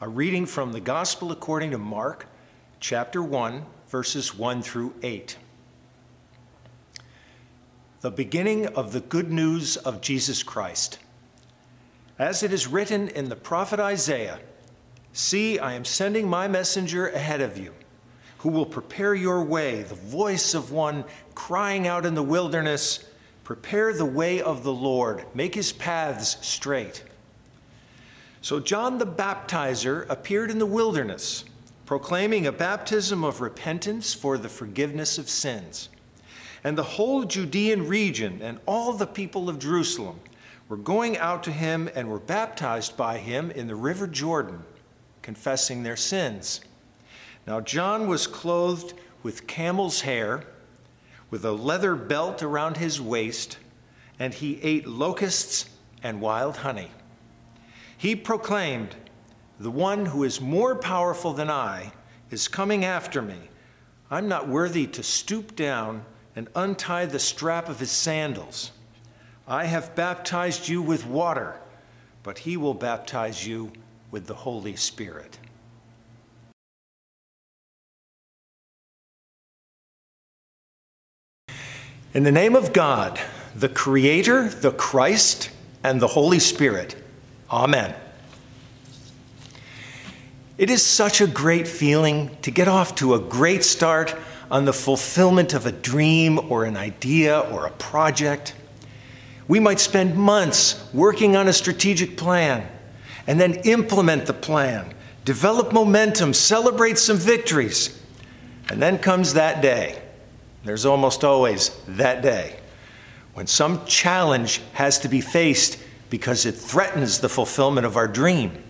A reading from the Gospel according to Mark, chapter 1, verses 1 through 8. The beginning of the good news of Jesus Christ. As it is written in the prophet Isaiah See, I am sending my messenger ahead of you, who will prepare your way, the voice of one crying out in the wilderness, Prepare the way of the Lord, make his paths straight. So John the Baptizer appeared in the wilderness, proclaiming a baptism of repentance for the forgiveness of sins. And the whole Judean region and all the people of Jerusalem were going out to him and were baptized by him in the river Jordan, confessing their sins. Now John was clothed with camel's hair, with a leather belt around his waist, and he ate locusts and wild honey. He proclaimed, The one who is more powerful than I is coming after me. I'm not worthy to stoop down and untie the strap of his sandals. I have baptized you with water, but he will baptize you with the Holy Spirit. In the name of God, the Creator, the Christ, and the Holy Spirit, Amen. It is such a great feeling to get off to a great start on the fulfillment of a dream or an idea or a project. We might spend months working on a strategic plan and then implement the plan, develop momentum, celebrate some victories. And then comes that day. There's almost always that day when some challenge has to be faced because it threatens the fulfillment of our dream.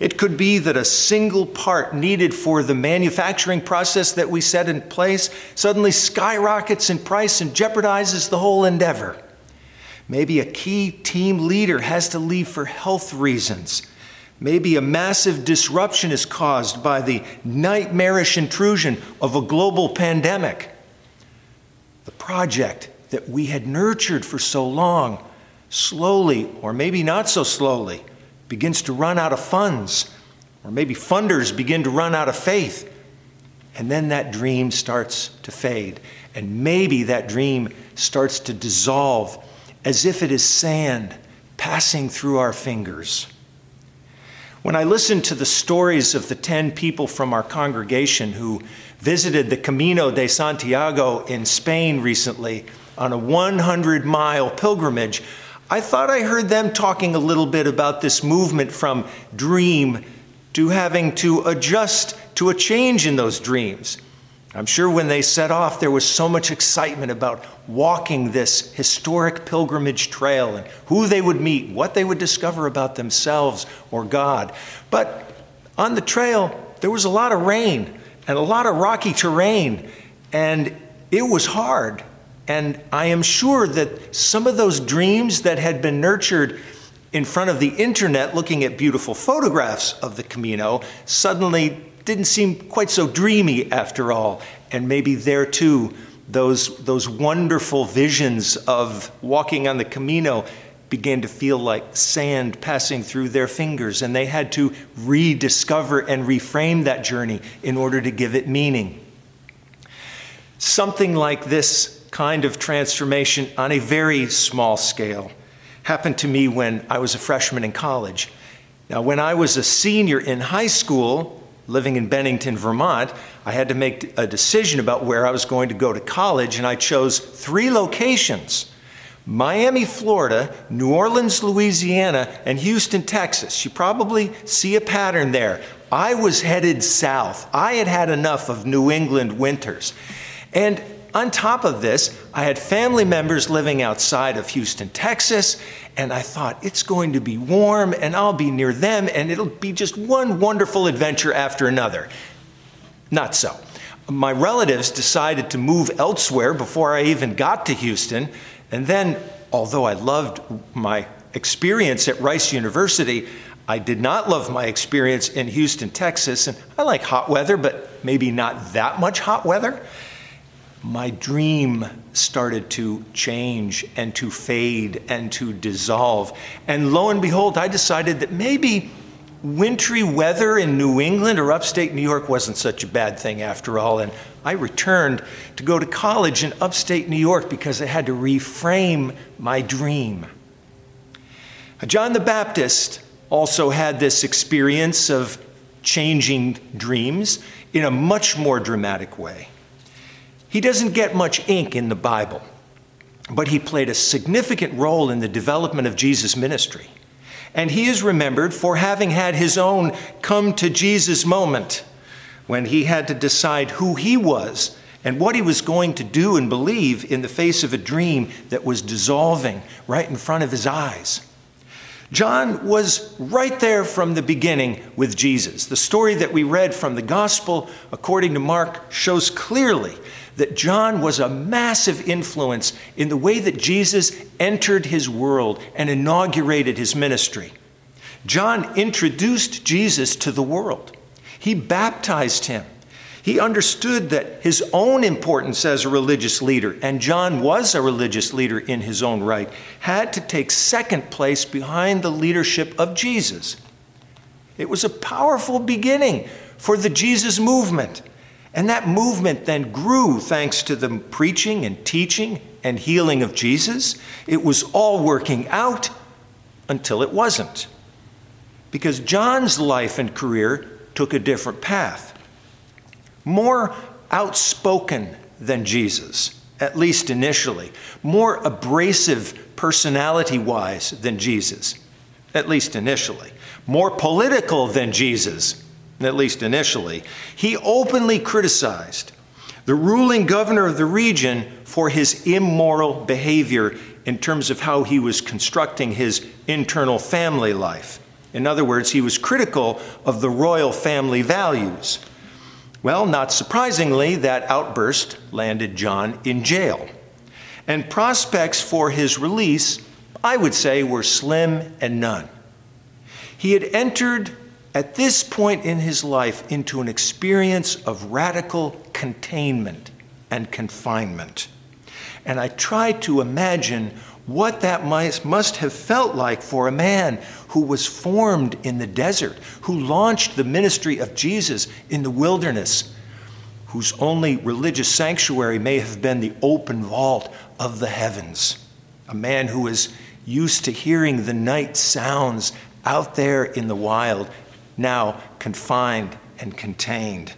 It could be that a single part needed for the manufacturing process that we set in place suddenly skyrockets in price and jeopardizes the whole endeavor. Maybe a key team leader has to leave for health reasons. Maybe a massive disruption is caused by the nightmarish intrusion of a global pandemic. The project that we had nurtured for so long slowly, or maybe not so slowly, begins to run out of funds, or maybe funders begin to run out of faith. And then that dream starts to fade. And maybe that dream starts to dissolve as if it is sand passing through our fingers. When I listened to the stories of the 10 people from our congregation who visited the Camino de Santiago in Spain recently on a 100 mile pilgrimage, I thought I heard them talking a little bit about this movement from dream to having to adjust to a change in those dreams. I'm sure when they set off, there was so much excitement about walking this historic pilgrimage trail and who they would meet, what they would discover about themselves or God. But on the trail, there was a lot of rain and a lot of rocky terrain, and it was hard. And I am sure that some of those dreams that had been nurtured in front of the internet looking at beautiful photographs of the Camino suddenly didn't seem quite so dreamy after all. And maybe there too, those, those wonderful visions of walking on the Camino began to feel like sand passing through their fingers, and they had to rediscover and reframe that journey in order to give it meaning. Something like this kind of transformation on a very small scale happened to me when I was a freshman in college. Now, when I was a senior in high school, living in Bennington, Vermont, I had to make a decision about where I was going to go to college, and I chose three locations Miami, Florida, New Orleans, Louisiana, and Houston, Texas. You probably see a pattern there. I was headed south. I had had enough of New England winters. And on top of this, I had family members living outside of Houston, Texas, and I thought it's going to be warm and I'll be near them and it'll be just one wonderful adventure after another. Not so. My relatives decided to move elsewhere before I even got to Houston, and then, although I loved my experience at Rice University, I did not love my experience in Houston, Texas, and I like hot weather, but maybe not that much hot weather my dream started to change and to fade and to dissolve. And lo and behold, I decided that maybe, wintry weather in New England or upstate New York wasn't such a bad thing after all. And I returned to go to college in upstate New York because I had to reframe my dream. John the Baptist also had this experience of changing dreams in a much more dramatic way. He doesn't get much ink in the Bible, but he played a significant role in the development of Jesus' ministry. And he is remembered for having had his own come to Jesus moment when he had to decide who he was and what he was going to do and believe in the face of a dream that was dissolving right in front of his eyes. John was right there from the beginning with Jesus. The story that we read from the Gospel, according to Mark, shows clearly that John was a massive influence in the way that Jesus entered his world and inaugurated his ministry. John introduced Jesus to the world, he baptized him. He understood that his own importance as a religious leader, and John was a religious leader in his own right, had to take second place behind the leadership of Jesus. It was a powerful beginning for the Jesus movement. And that movement then grew thanks to the preaching and teaching and healing of Jesus. It was all working out until it wasn't. Because John's life and career took a different path more outspoken than Jesus, at least initially, more abrasive personality wise than Jesus, at least initially, more political than Jesus, at least initially. He openly criticized the ruling governor of the region for his immoral behavior in terms of how he was constructing his internal family life. In other words, he was critical of the royal family values. Well, not surprisingly, that outburst landed John in jail. And prospects for his release, I would say, were slim and none. He had entered at this point in his life into an experience of radical containment and confinement. And I try to imagine what that must have felt like for a man who was formed in the desert, who launched the ministry of Jesus in the wilderness, whose only religious sanctuary may have been the open vault of the heavens. A man who was used to hearing the night sounds out there in the wild, now confined and contained.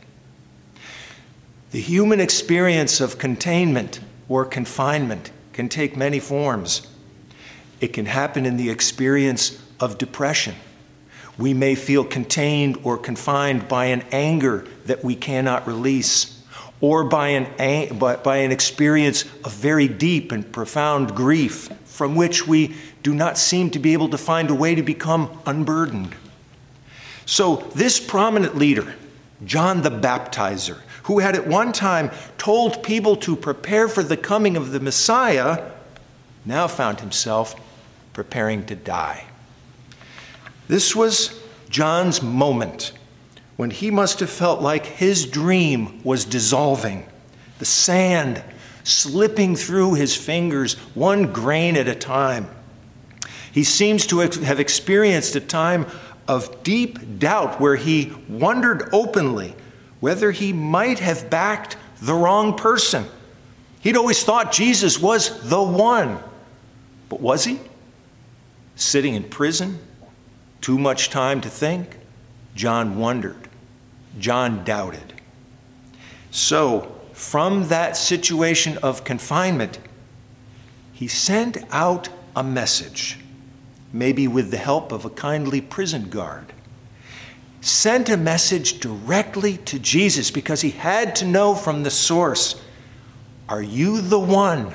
The human experience of containment or confinement can take many forms. It can happen in the experience of depression. We may feel contained or confined by an anger that we cannot release, or by an, by an experience of very deep and profound grief from which we do not seem to be able to find a way to become unburdened. So, this prominent leader, John the Baptizer, who had at one time told people to prepare for the coming of the Messiah, now found himself preparing to die. This was John's moment when he must have felt like his dream was dissolving, the sand slipping through his fingers, one grain at a time. He seems to have experienced a time of deep doubt where he wondered openly whether he might have backed the wrong person. He'd always thought Jesus was the one. But was he? Sitting in prison? Too much time to think? John wondered. John doubted. So, from that situation of confinement, he sent out a message, maybe with the help of a kindly prison guard sent a message directly to Jesus because he had to know from the source Are you the one,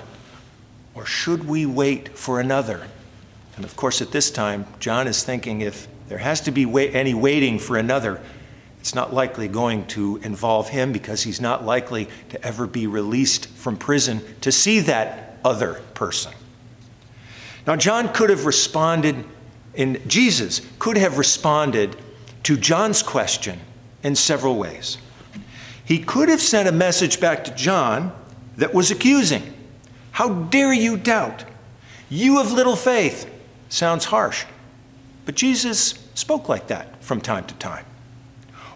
or should we wait for another? And of course, at this time, John is thinking if there has to be any waiting for another, it's not likely going to involve him because he's not likely to ever be released from prison to see that other person. Now, John could have responded, and Jesus could have responded to John's question in several ways. He could have sent a message back to John that was accusing. How dare you doubt? You have little faith. Sounds harsh. But Jesus spoke like that from time to time.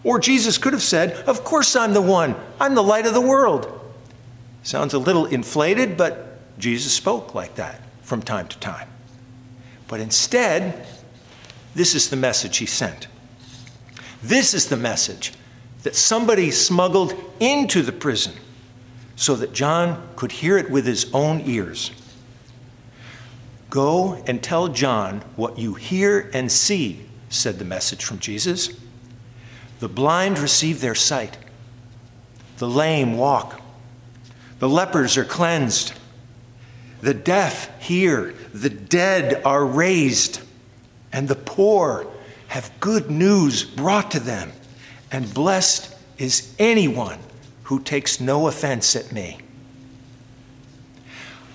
Or Jesus could have said, Of course I'm the one, I'm the light of the world. Sounds a little inflated, but Jesus spoke like that from time to time. But instead, this is the message he sent. This is the message that somebody smuggled into the prison so that John could hear it with his own ears. Go and tell John what you hear and see, said the message from Jesus. The blind receive their sight, the lame walk, the lepers are cleansed, the deaf hear, the dead are raised, and the poor have good news brought to them. And blessed is anyone who takes no offense at me.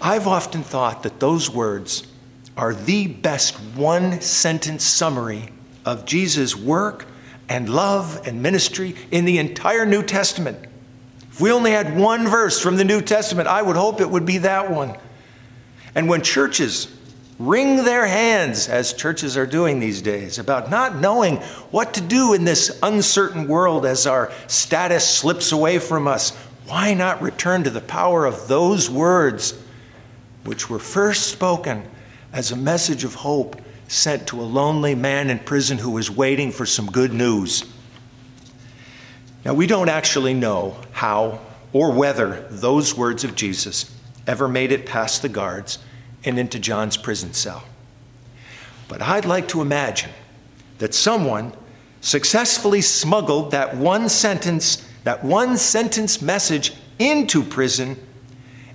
I've often thought that those words are the best one sentence summary of Jesus' work and love and ministry in the entire New Testament. If we only had one verse from the New Testament, I would hope it would be that one. And when churches wring their hands, as churches are doing these days, about not knowing what to do in this uncertain world as our status slips away from us, why not return to the power of those words which were first spoken as a message of hope sent to a lonely man in prison who was waiting for some good news? Now, we don't actually know how or whether those words of Jesus ever made it past the guards and into John's prison cell. But I'd like to imagine that someone successfully smuggled that one sentence, that one sentence message into prison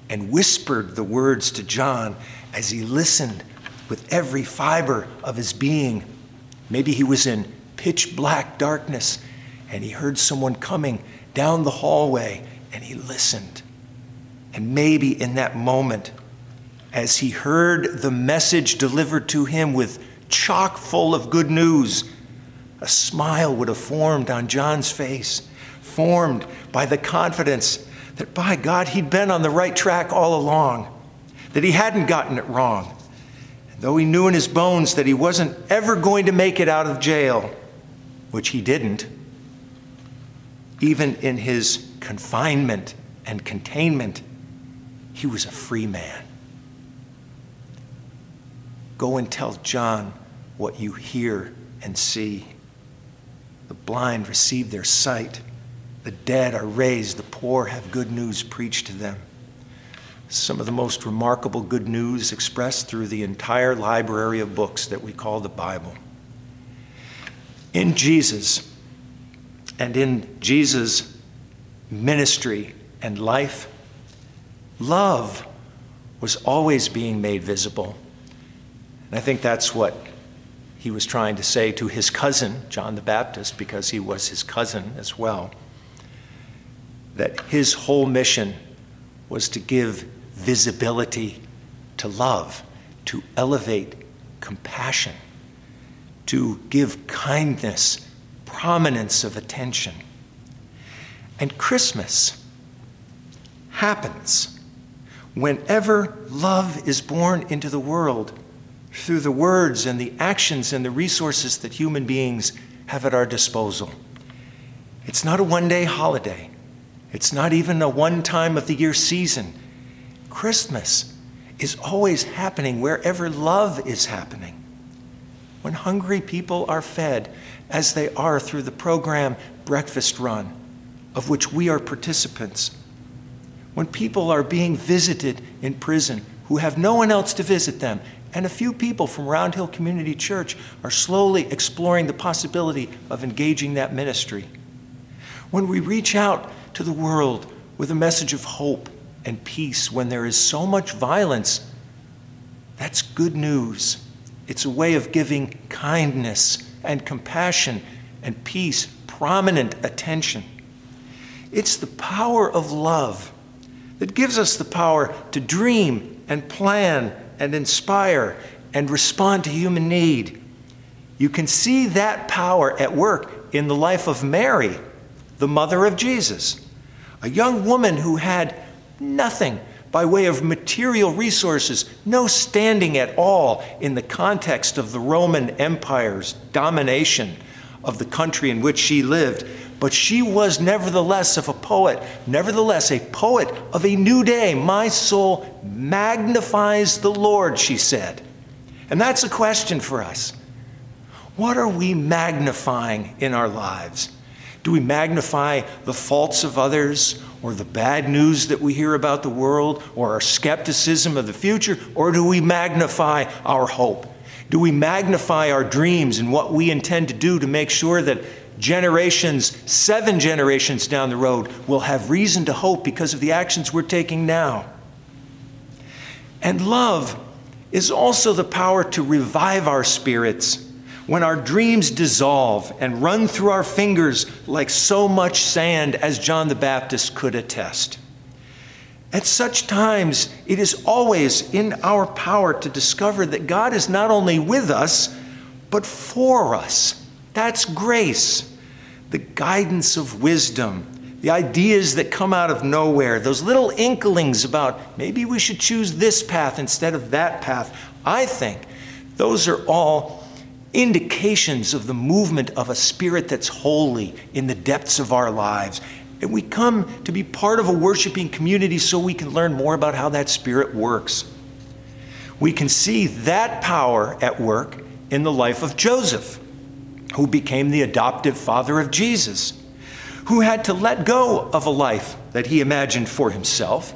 and whispered the words to John as he listened with every fiber of his being. Maybe he was in pitch black darkness and he heard someone coming down the hallway and he listened. And maybe in that moment, as he heard the message delivered to him with chock full of good news, a smile would have formed on John's face, formed by the confidence that by God he'd been on the right track all along, that he hadn't gotten it wrong. And though he knew in his bones that he wasn't ever going to make it out of jail, which he didn't, even in his confinement and containment, he was a free man. Go and tell John what you hear and see. The blind receive their sight, the dead are raised, the poor have good news preached to them. Some of the most remarkable good news expressed through the entire library of books that we call the Bible. In Jesus and in Jesus' ministry and life, love was always being made visible and I think that's what he was trying to say to his cousin, John the Baptist, because he was his cousin as well. That his whole mission was to give visibility to love, to elevate compassion, to give kindness, prominence of attention. And Christmas happens whenever love is born into the world through the words and the actions and the resources that human beings have at our disposal. It's not a one day holiday, it's not even a one time of the year season. Christmas is always happening wherever love is happening. When hungry people are fed, as they are through the program Breakfast Run, of which we are participants. When people are being visited in prison who have no one else to visit them and a few people from Round Hill Community Church are slowly exploring the possibility of engaging that ministry. When we reach out to the world with a message of hope and peace when there is so much violence, that's good news. It's a way of giving kindness and compassion and peace prominent attention. It's the power of love that gives us the power to dream and plan and inspire and respond to human need. You can see that power at work in the life of Mary, the mother of Jesus, a young woman who had nothing by way of material resources, no standing at all in the context of the Roman Empire's domination of the country in which she lived. But she was nevertheless of a poet, nevertheless a poet of a new day. My soul magnifies the Lord, she said. And that's a question for us. What are we magnifying in our lives? Do we magnify the faults of others or the bad news that we hear about the world or our skepticism of the future? Or do we magnify our hope? Do we magnify our dreams and what we intend to do to make sure that generations, seven generations down the road, will have reason to hope because of the actions we're taking now? And love is also the power to revive our spirits when our dreams dissolve and run through our fingers like so much sand, as John the Baptist could attest. At such times, it is always in our power to discover that God is not only with us, but for us. That's grace, the guidance of wisdom, the ideas that come out of nowhere, those little inklings about maybe we should choose this path instead of that path. I think those are all indications of the movement of a spirit that's holy in the depths of our lives. And we come to be part of a worshiping community so we can learn more about how that spirit works. We can see that power at work in the life of Joseph, who became the adoptive father of Jesus, who had to let go of a life that he imagined for himself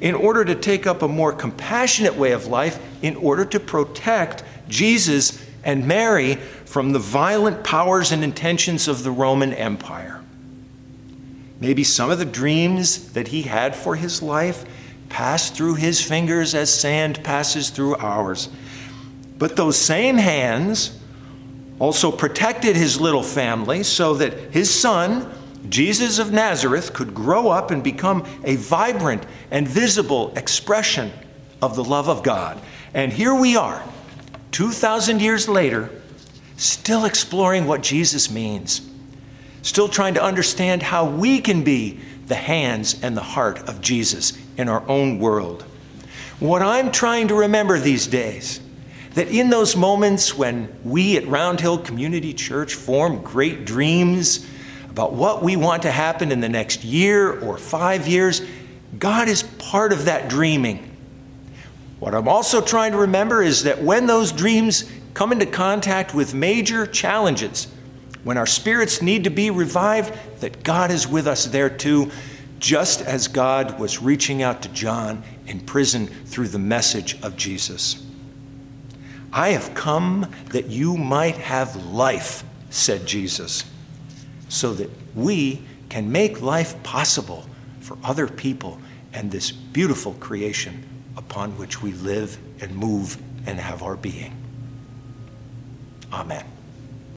in order to take up a more compassionate way of life in order to protect Jesus and Mary from the violent powers and intentions of the Roman Empire. Maybe some of the dreams that he had for his life passed through his fingers as sand passes through ours. But those same hands also protected his little family so that his son, Jesus of Nazareth, could grow up and become a vibrant and visible expression of the love of God. And here we are 2,000 years later, still exploring what Jesus means, still trying to understand how we can be the hands and the heart of Jesus in our own world. What I'm trying to remember these days, that in those moments when we at Round Hill Community Church form great dreams about what we want to happen in the next year or five years, God is part of that dreaming. What I'm also trying to remember is that when those dreams come into contact with major challenges, when our spirits need to be revived, that God is with us there too, just as God was reaching out to John in prison through the message of Jesus. I have come that you might have life, said Jesus, so that we can make life possible for other people and this beautiful creation upon which we live and move and have our being. Amen.